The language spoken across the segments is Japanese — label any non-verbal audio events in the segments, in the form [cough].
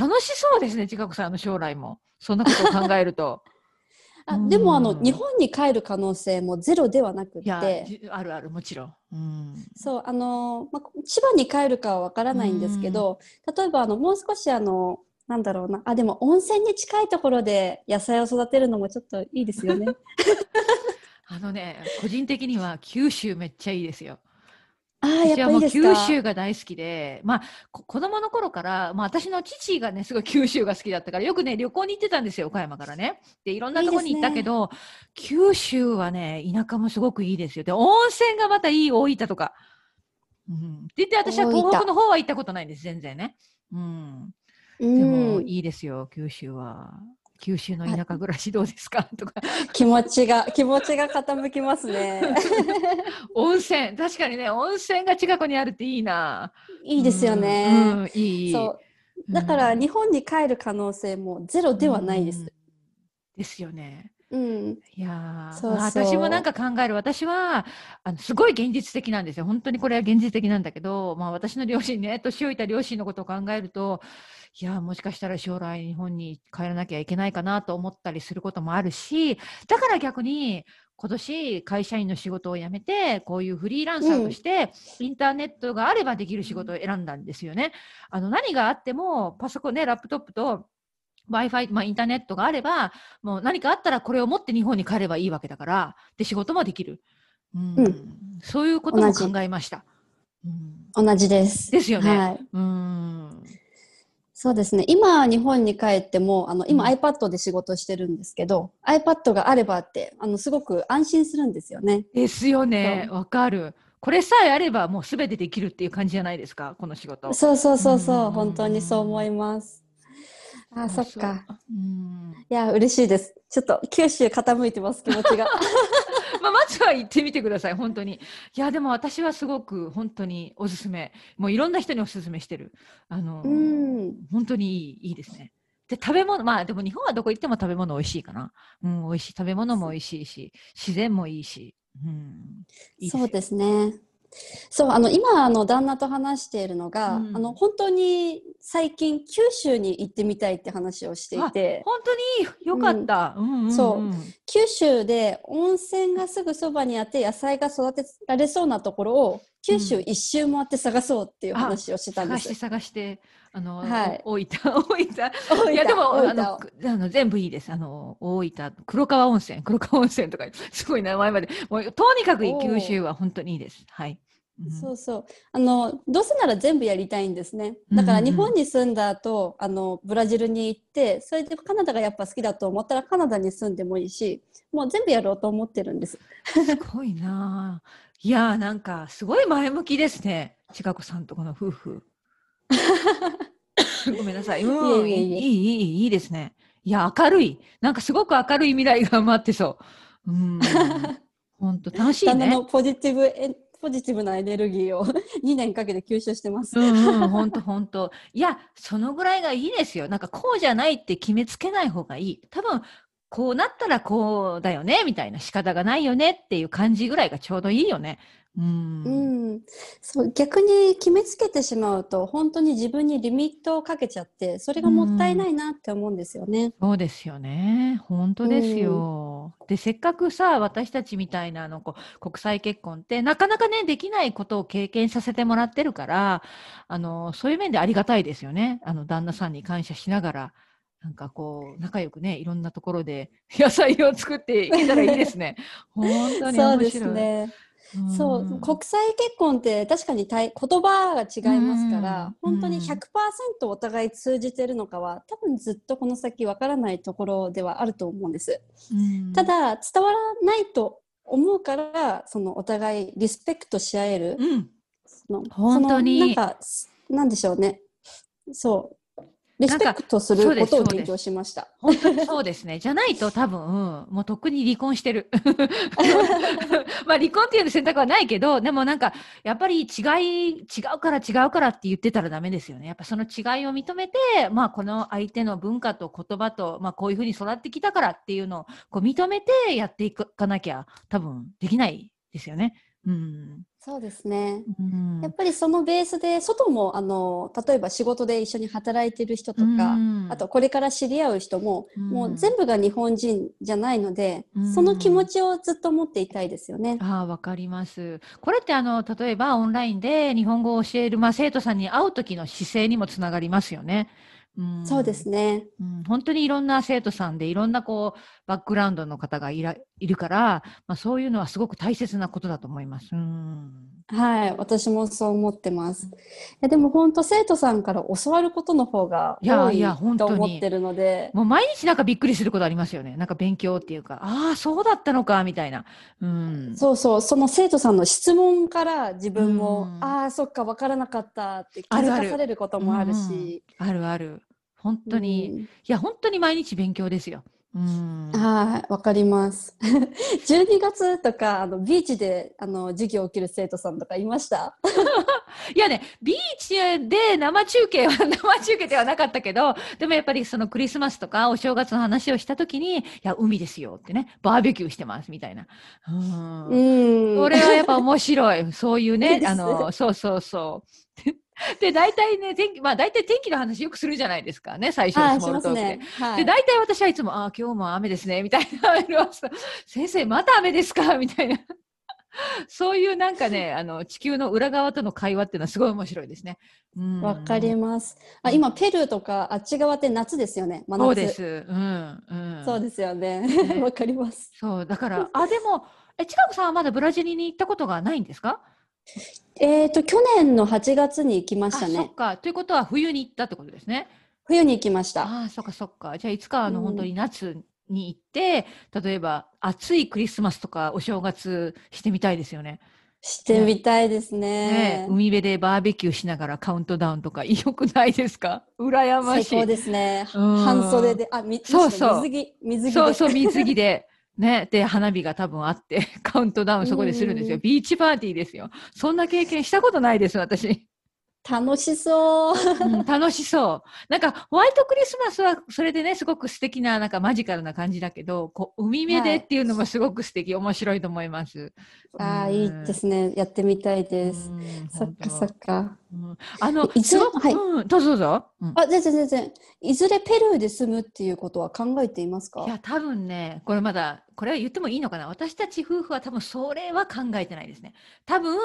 楽しそうですね、千佳子さんの将来も。そんなことを考えると。[laughs] あでもあの日本に帰る可能性もゼロではなくてあるあるもちろん、うん、そうあの、まあ、千葉に帰るかはわからないんですけど、例えばあのもう少しあのなんだろうなあでも温泉に近いところで野菜を育てるのもちょっといいですよね。[laughs] あのね個人的には九州めっちゃいいですよ。あ私はもう九州が大好きで、まあ、子供の頃から、まあ、私の父がね、すごい九州が好きだったから、よくね、旅行に行ってたんですよ、岡山からね。で、いろんなところに行ったけど、いいね、九州はね、田舎もすごくいいですよ。で、温泉がまたいい大分とか。うん。って言って、私は東北の方は行ったことないんです、全然ね。うん。でも、いいですよ、九州は。九州の田舎暮らしどうですか？とか。気持ちが気持ちが傾きますね。[laughs] 温泉。確かにね温泉が近くにあるっていいな。いいですよね、うんうん、いい。そう。だから日本に帰る可能性もゼロではないです、うん、ですよね。うん、いやそう。私もなんか考える。私はあのすごい現実的なんですよ。本当にこれは現実的なんだけど、まあ、私の両親ね年老いた両親のことを考えるといやもしかしたら将来日本に帰らなきゃいけないかなと思ったりすることもあるしだから逆に今年会社員の仕事を辞めてこういうフリーランサーとして、インターネットがあればできる仕事を選んだんですよね。あの何があってもパソコンねラップトップと Wi-Fi、まあ、インターネットがあれば、もう何かあったらこれを持って日本に帰ればいいわけだから、で、仕事もできる。うん、うん、そういうことも考えました。うん、同じです。ですよね。はい、うんそうですね。今、日本に帰っても、あの、今、うん、iPad で仕事してるんですけど、iPad があればって、あの、すごく安心するんですよね。ですよね。わかる。これさえあれば、もうすべてできるっていう感じじゃないですか、この仕事。そうそうそうそう、本当にそう思います。あ、そっか。うん。いや、嬉しいです。ちょっと九州傾いてます、気持ちが。[laughs] まあ、まずは行ってみてください、本当に。いや、でも私はすごく本当におすすめ。もういろんな人におすすめしてる。あの、うん、本当にいいいいですね。で、食べ物、まあでも日本はどこ行っても食べ物美味しいかな。うん、美味しい。食べ物も美味しいし、自然もいいし。うん、いいそうですね。そう、あの、今、あの、旦那と話しているのが、うん、あの、本当に最近、九州に行ってみたいって話をしていて。本当に？よかった。そう。九州で温泉がすぐそばにあって野菜が育てられそうなところを、九州一周回って探そうっていう話をしてたんです。探して探して。あの、はい、大分、[laughs] 大分。いや、でも、あの、あの全部いいです。あの、大分、黒川温泉、黒川温泉とか、すごい名前まで。もう、とにかく九州は本当にいいです。はい。そうそうあのどうせなら全部やりたいんですねだから日本に住んだ後、あのブラジルに行ってそれでカナダがやっぱ好きだと思ったらカナダに住んでもいいしもう全部やろうと思ってるんですすごいないやーなんかすごい前向きですね千佳子さんとこの夫婦 [laughs] ごめんなさい。うん、いいいいいいいいですね。いや、明るい。なんかすごく明るい未来が待ってそう。うん。[laughs] 本当楽しいね。のポジティブエポジティブなエネルギーを [laughs] 2年かけて吸収してます。うん、本当本当。いや、そのぐらいがいいですよ。なんかこうじゃないって決めつけない方がいい。多分、こうなったらこうだよねみたいな仕方がないよねっていう感じぐらいがちょうどいいよね。うん、うん、そう逆に決めつけてしまうと本当に自分にリミットをかけちゃってそれがもったいないなって思うんですよね。うん、そうですよね本当ですよ。うん、でせっかくさ私たちみたいなあのこ国際結婚ってなかなかねできないことを経験させてもらってるからあのそういう面でありがたいですよねあの旦那さんに感謝しながら。なんかこう、仲良くね、いろんなところで [laughs] 野菜を作っていけたらいいですね。[laughs] 本当に面白い。そうですね。そう、国際結婚って確かに言葉が違いますから、本当に100%お互い通じてるのかは、多分ずっとこの先わからないところではあると思うんです。ただ、伝わらないと思うから、そのお互いリスペクトし合える。うん、その本当に。なんか、なんでしょうね。そう。リスペクトすることを勉強しました。本当にそうですね。[laughs] じゃないと多分、もうとっくに離婚してる。[laughs] まあ離婚っていう選択はないけど、でもなんか、やっぱり違い、違うから違うからって言ってたらダメですよね。やっぱその違いを認めて、まあこの相手の文化と言葉と、まあこういうふうに育ってきたからっていうのをこう認めてやっていかなきゃ多分できないですよね。うん。そうですね。うんやっぱりそのベースで外もあの例えば仕事で一緒に働いてる人とか、うんあとこれから知り合う人も、うんもう全部が日本人じゃないので、うんその気持ちをずっと持っていたいですよね。ああ、わかります。これってあの、例えばオンラインで日本語を教える、まあ、生徒さんに会う時の姿勢にもつながりますよね。うん、そうですね。うん、本当にいろんな生徒さんでいろんなこうバックグラウンドの方がいらいるから、まあ、そういうのはすごく大切なことだと思います。うん、はい、私もそう思ってます。いやでも本当生徒さんから教わることの方がいや多いいや本と思ってるので、もう毎日なんかびっくりすることありますよね。なんか勉強っていうか、ああ、そうだったのかみたいな。うん、そうそう、その生徒さんの質問から自分も、うんああ、そっか、わからなかったって気づかされることもあるし、あるある。本当に、いや、本当に毎日勉強ですよ。うんうん。はい、わかります。[laughs] 12月とか、あの、ビーチで、あの、授業を受ける生徒さんとかいました？[laughs] いやね、ビーチで生中継は、[laughs] 生中継ではなかったけど、でもやっぱりそのクリスマスとかお正月の話をしたときに、いや、海ですよってね、バーベキューしてますみたいな。うんうん。これはやっぱ面白い。そういうね、あの、そうそうそう。[laughs] で、大体ね、天気、まあ大体天気の話よくするじゃないですかね、最初はい、のスモールトークで。で、い。大体私はいつも、ああ、今日も雨ですね、みたいなメールをさ [laughs] 先生、また雨ですか？[laughs] みたいな。そういうなんかね、あの、地球の裏側との会話っていうのはすごい面白いですね。うんわかります。あ、うん今、ペルーとか、あっち側って夏ですよね。真夏。そうです。うん。うん。そうですよね。ねわかります。そう、だから、あ、でも、え、ちかこさんはまだブラジルに行ったことがないんですか？えっと、去年の8月に行きまあ、したね。そっか。ということは冬に行ったってことですね。冬に行きました。ああ、そっかそっか。じゃあ、いつか、あの、うん本当に夏に行って、例えば、暑いクリスマスとかお正月してみたいですよね。してみたいですねね。海辺でバーベキューしながらカウントダウンとか、[laughs] 良くないですか？羨ましい。最高ですね。うん半袖で、あ、みそうそう水着、水着で。そうそう、水着で。ね。で、花火が多分あって、[laughs] カウントダウンそこでするんですよ。うんビーチパーティーですよ。そんな経験したことないです、私。楽しそう。うん楽しそう。なんか、ホワイトクリスマスは、それでね、すごく素敵な、なんかマジカルな感じだけど、こう、海辺でっていうのもすごく素敵、面白いと思います。ああ、うんいいですね。やってみたいです。うんそっかそっか。うんあの、いつすごく、はいうん、どうぞどうぞ。うんあ、全然全然。いずれペルーで住むっていうことは考えていますか？いや、多分ね、これまだ、これは言ってもいいのかな私たち夫婦は多分それは考えてないですね。多分、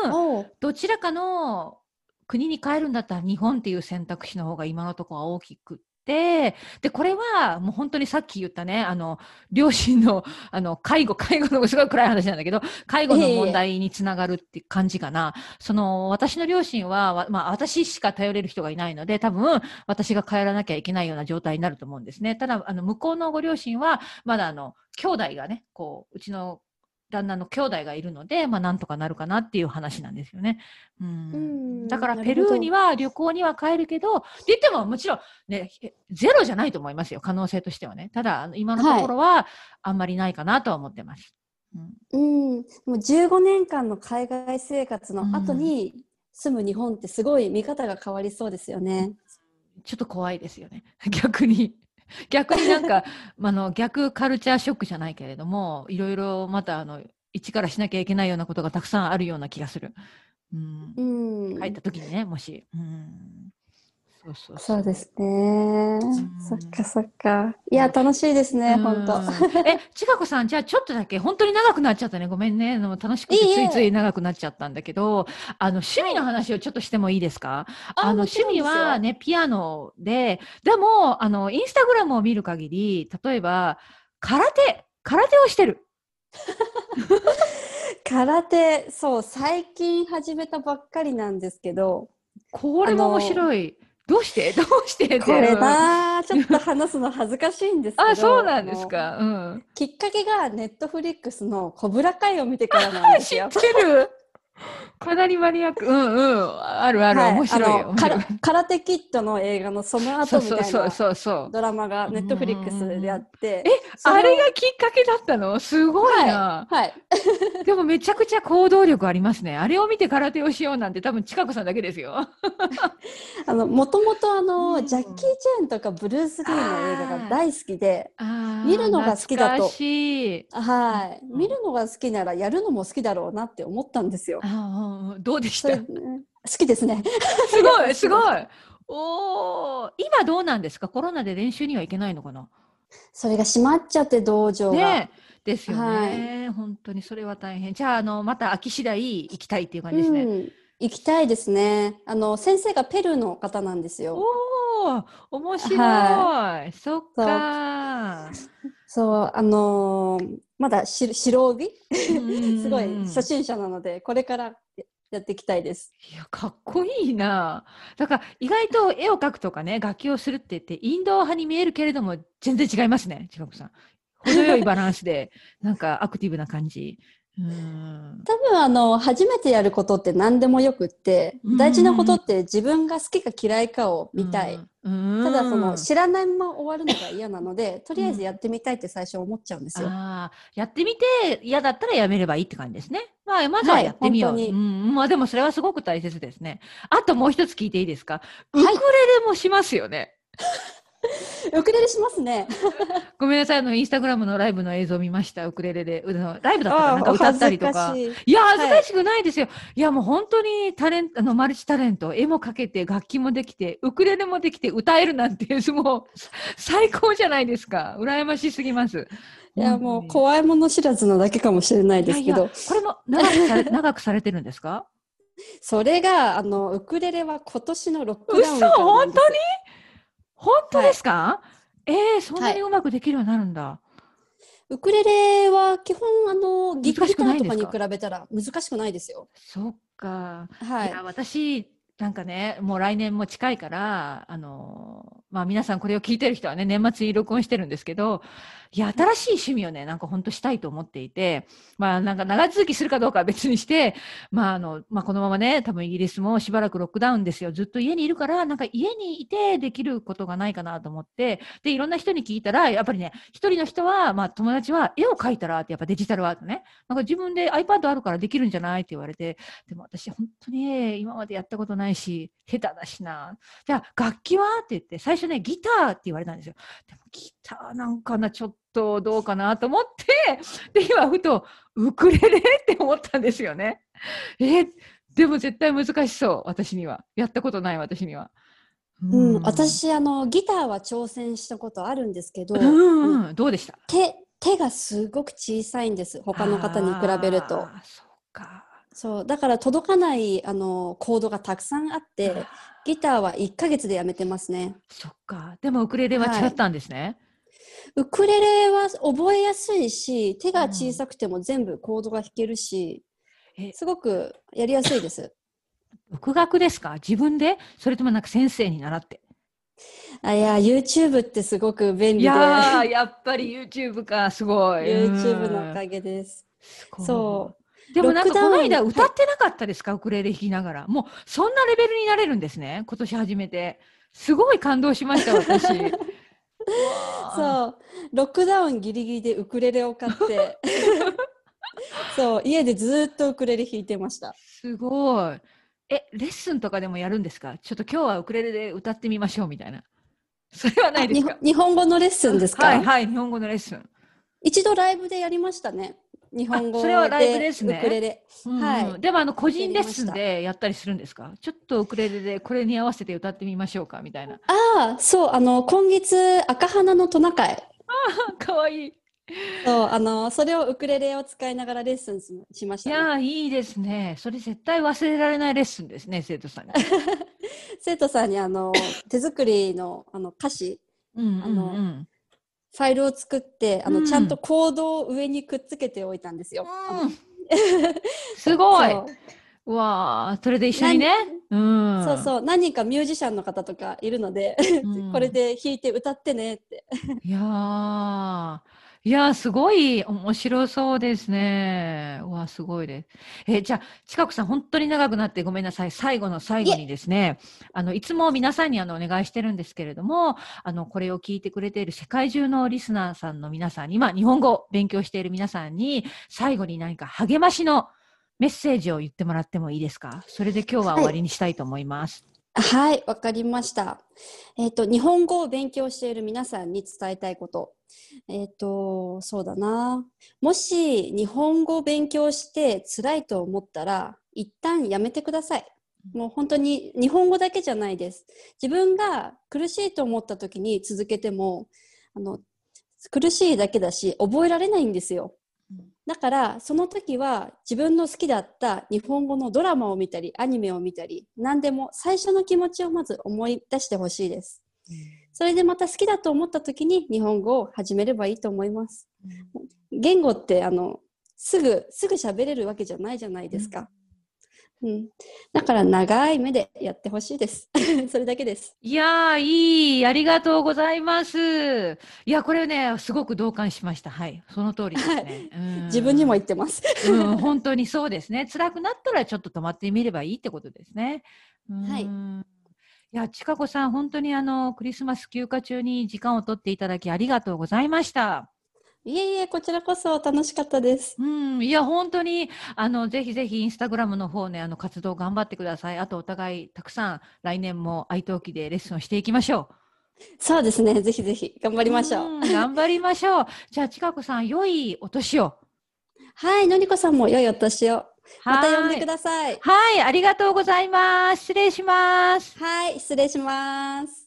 どちらかの国に帰るんだったら日本っていう選択肢の方が今のところは大きくって、で、これはもう本当にさっき言ったね、あの、両親の、あの、介護、介護のすごい暗い話なんだけど、介護の問題につながるって感じかな。その、私の両親は、まあ、私しか頼れる人がいないので、多分、私が帰らなきゃいけないような状態になると思うんですね。ただ、あの、向こうのご両親は、まだあの、兄弟がね、こう、うちの旦那の兄弟がいるので、まあ、なんとかなるかなっていう話なんですよね。うんうんだからペルーには旅行には帰るけど、って言ってももちろんね、えゼロじゃないと思いますよ、可能性としてはね。ただ、あの今のところはあんまりないかなとは思ってます。うんうん。もう15年間の海外生活の後に住む日本ってすごい見方が変わりそうですよね。ちょっと怖いですよね、[laughs] 逆に。[laughs] 逆になんか、あの逆カルチャーショックじゃないけれども、いろいろまたあの一からしなきゃいけないようなことがたくさんあるような気がする。うんうん。帰った時にね、もし。うん、そうそうそうですね。んそっかそっか。いや、楽しいですね、本当。うんえ、ちかこさん、じゃあちょっとだけ、本当に長くなっちゃったね。ごめんね。楽しくてついつい長くなっちゃったんだけど、あの、趣味の話をちょっとしてもいいですか？あの、趣味はね、ピアノで、でも、あの、インスタグラムを見る限り、例えば、空手、空手をしてる。[laughs] 空手、そう、最近始めたばっかりなんですけど、これも面白い。どうして？[laughs] どうして？これうんな、ちょっと話すの恥ずかしいんですけど。あ、そうなんです。か。うん。きっかけがネットフリックスのコブラ会を見てからなんです [laughs] 知っよ。てる？[laughs] かなりマニアック。うんうん。あるある。はい面白いよ。空手 [laughs] キットの映画のそのそうそうそう後みたいなそうそう。ドラマがネットフリックスであってえあれがきっかけだったの？すごいな。はい [laughs] でもめちゃくちゃ行動力ありますね。あれを見て空手をしようなんて多分近子さんだけですよ。あのもともとあの、うんジャッキー・チェーンとかブルース・リーの映画が大好きで見見るのが好きだと懐かしい。はい、うん見るのが好きならやるのも好きだろうなって思ったんですよ。あーどうでした？ね好きですね。すごいすごい。おー今どうなんですか？コロナで練習には行けないのかな？それが閉まっちゃって道場が。ねえですよね、本当にそれは大変。じゃあ、あの、また秋次第行きたいっていう感じですね。うん、行きたいですね。あの先生がペルーの方なんですよ。おお、面白い。はそっか。そうあのーまだし白帯？す [laughs] すごい初心者なのでこれからややっていきたいです。いや、かっこいいな。だから、意外と絵を描くとかね、楽器をするって言って、インド派に見えるけれども、全然違いますね、ちかこさん。程よいバランスで、なんかアクティブな感じ。うん。多分あの初めてやることって何でもよくってうん大事なことって自分が好きか嫌いかを見たい。うん。ただそのうん知らないまま終わるのが嫌なので、とりあえずやってみたいって最初思っちゃうんですよ。やってみて嫌だったらやめればいいって感じですね。まあ、まずはやってみよう。はいうん、まあでもそれはすごく大切ですね。あともう一つ聞いていいですか？ウはいクレレもしますよね。[laughs] ウクレレしますね。[laughs] ごめんなさい、あの、インスタグラムのライブの映像見ました、ウクレレで。うのライブだったかな？んか歌ったりとか。かしいいや、い恥ずかしくないですよ。い、や、もう本当にタレント、あの、マルチタレント、絵も描けて、楽器もできて、ウクレレもできて、歌えるなんて、もう、最高じゃないですか。羨ましすぎます。いやもう怖いもの知らずなだけかもしれないですけどいやいや、これも長くされ [laughs] 長くされてるんですか？それがあのウクレレは今年のロックダウン嘘？本当に？本当ですか、えー、そんなにはうまくできるようになるんだ。ウクレレは基本あのギターとかに比べたら難しくないですよ。そっか。はいい。や私なんかねもう来年も近いからあのまあ皆さんこれを聞いてる人はね年末に録音してるんですけどいや新しい趣味をねなんか本当したいと思っていてまあなんか長続きするかどうかは別にしてまああのまあこのままね多分イギリスもしばらくロックダウンですよ。ずっと家にいるからなんか家にいてできることがないかなと思ってでいろんな人に聞いたらやっぱりね一人の人はまあ友達は絵を描いたらってやっぱデジタルアートね。なんか自分で iPad あるからできるんじゃないって言われてでも私本当に今までやったことないし、下手だしな。じゃあ楽器は？って言って、最初ね、ギターって言われたんですよ。でもギターなんかな、ちょっとどうかなと思って、で、今ふと、ウクレレって思ったんですよね。え、でも絶対難しそう、私には。やったことない私には。うん、私あのギターは挑戦したことあるんですけど、うんうん、どうでした？手手がすごく小さいんです他の方に比べるとそうか。そうだから届かないあのコードがたくさんあってギターは1ヶ月でやめてますねそっか。でもウクレレは違ったんですね。ウクレレは覚えやすいし手が小さくても全部コードが弾けるし、えすごくやりやすいです独学ですか？自分で？それともなんか先生に習って。あいや YouTube ってすごく便利いでやー、やっぱり YouTube か、すごい。YouTube のおかげ。げですそ。そうでもなんかこの間歌ってなかったですか、ウクレレ弾きながら。もうそんなレベルになれるんですね、今年初めて。すごい感動しました、私。[laughs] そうロックダウンギリギリでウクレレを買って [laughs] そう家でずっとウクレレ弾いてましたすごい。え、レッスンとかでもやるんですか？ちょっと今日はウクレレで歌ってみましょうみたいな。それはないですか？あ日本日本語のレッスンですか、はいはい、日本語のレッスン。一度ライブでやりましたね日本語あそれはライブですね。ウクレレ。うんうん。はい。でもあの個人レッスンでやったりするんですか？ちょっとウクレレでこれに合わせて歌ってみましょうかみたいな。ああそうあの今月赤花のトナカイ。[laughs] かわいい。そうあのそれをウクレレを使いながらレッスンししましいた、ね、やーいいですね。それ絶対忘れられないレッスンですね、生徒さんに。[laughs] 生徒さんにあの手作りのあの歌詞。うんうんあのうんファイルを作ってあの、うんちゃんとコードを上にくっつけておいたんですよ。うん [laughs] すごい。そううわーそれで一緒にね。うん。そうそう何人かミュージシャンの方とかいるので、うん [laughs] これで弾いて歌ってねって。[laughs] いやーいやー、すごい面白そうですね。うわ、すごいです。えーじゃあ、近くさん、本当に長くなってごめんなさい。最後の最後にですね、あの、いつも皆さんにあの、お願いしてるんですけれども、あの、これを聞いてくれている世界中のリスナーさんの皆さんに、今、日本語を勉強している皆さんに、最後に何か励ましのメッセージを言ってもらってもいいですか？それで今日は終わりにしたいと思います。はい、はいわかりました。えっ、と、日本語を勉強している皆さんに伝えたいこと。えっ、と、そうだな。もし日本語を勉強して辛いと思ったら、一旦やめてください。もう本当に日本語だけじゃないです。自分が苦しいと思った時に続けても、あの、苦しいだけだし、覚えられないんですよ。だから、その時は自分の好きだった日本語のドラマを見たり、アニメを見たり、何でも最初の気持ちをまず思い出してほしいです。それでまた好きだと思った時に日本語を始めればいいと思います。言語ってあのすぐすぐ喋れるわけじゃないじゃないですか。うん、だから長い目でやってほしいです。[laughs] それだけです。いやー、いい。ありがとうございます。いや、これね、すごく同感しました。はい。その通りですね。うん自分にも言ってます。うん、本当にそうですね。辛くなったらちょっと止まってみればいいってことですね。はいうんいや、ちかこさん、本当にあの、クリスマス休暇中に時間を取っていただきありがとうございました。いえいえ、こちらこそ楽しかったです。うん、いや、本当に、あの、ぜひぜひ、インスタグラムの方ね、あの、活動頑張ってください。あと、お互い、たくさん、来年も愛登記でレッスンをしていきましょそうですね。ぜひぜひ頑張う。りましょう。ん頑張りましょう。じゃあ、ちかこさん、良いお年を。はい、のりこさんも良いお年を。また呼んでくさださい。はい、ありがとうございます。失礼します。はい、失礼します。